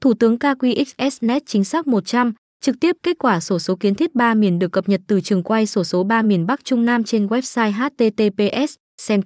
Thủ tướng KQXS chính xác 100, trực tiếp kết quả sổ số kiến thiết 3 miền được cập nhật từ trường quay sổ số 3 miền Bắc Trung Nam trên website https xem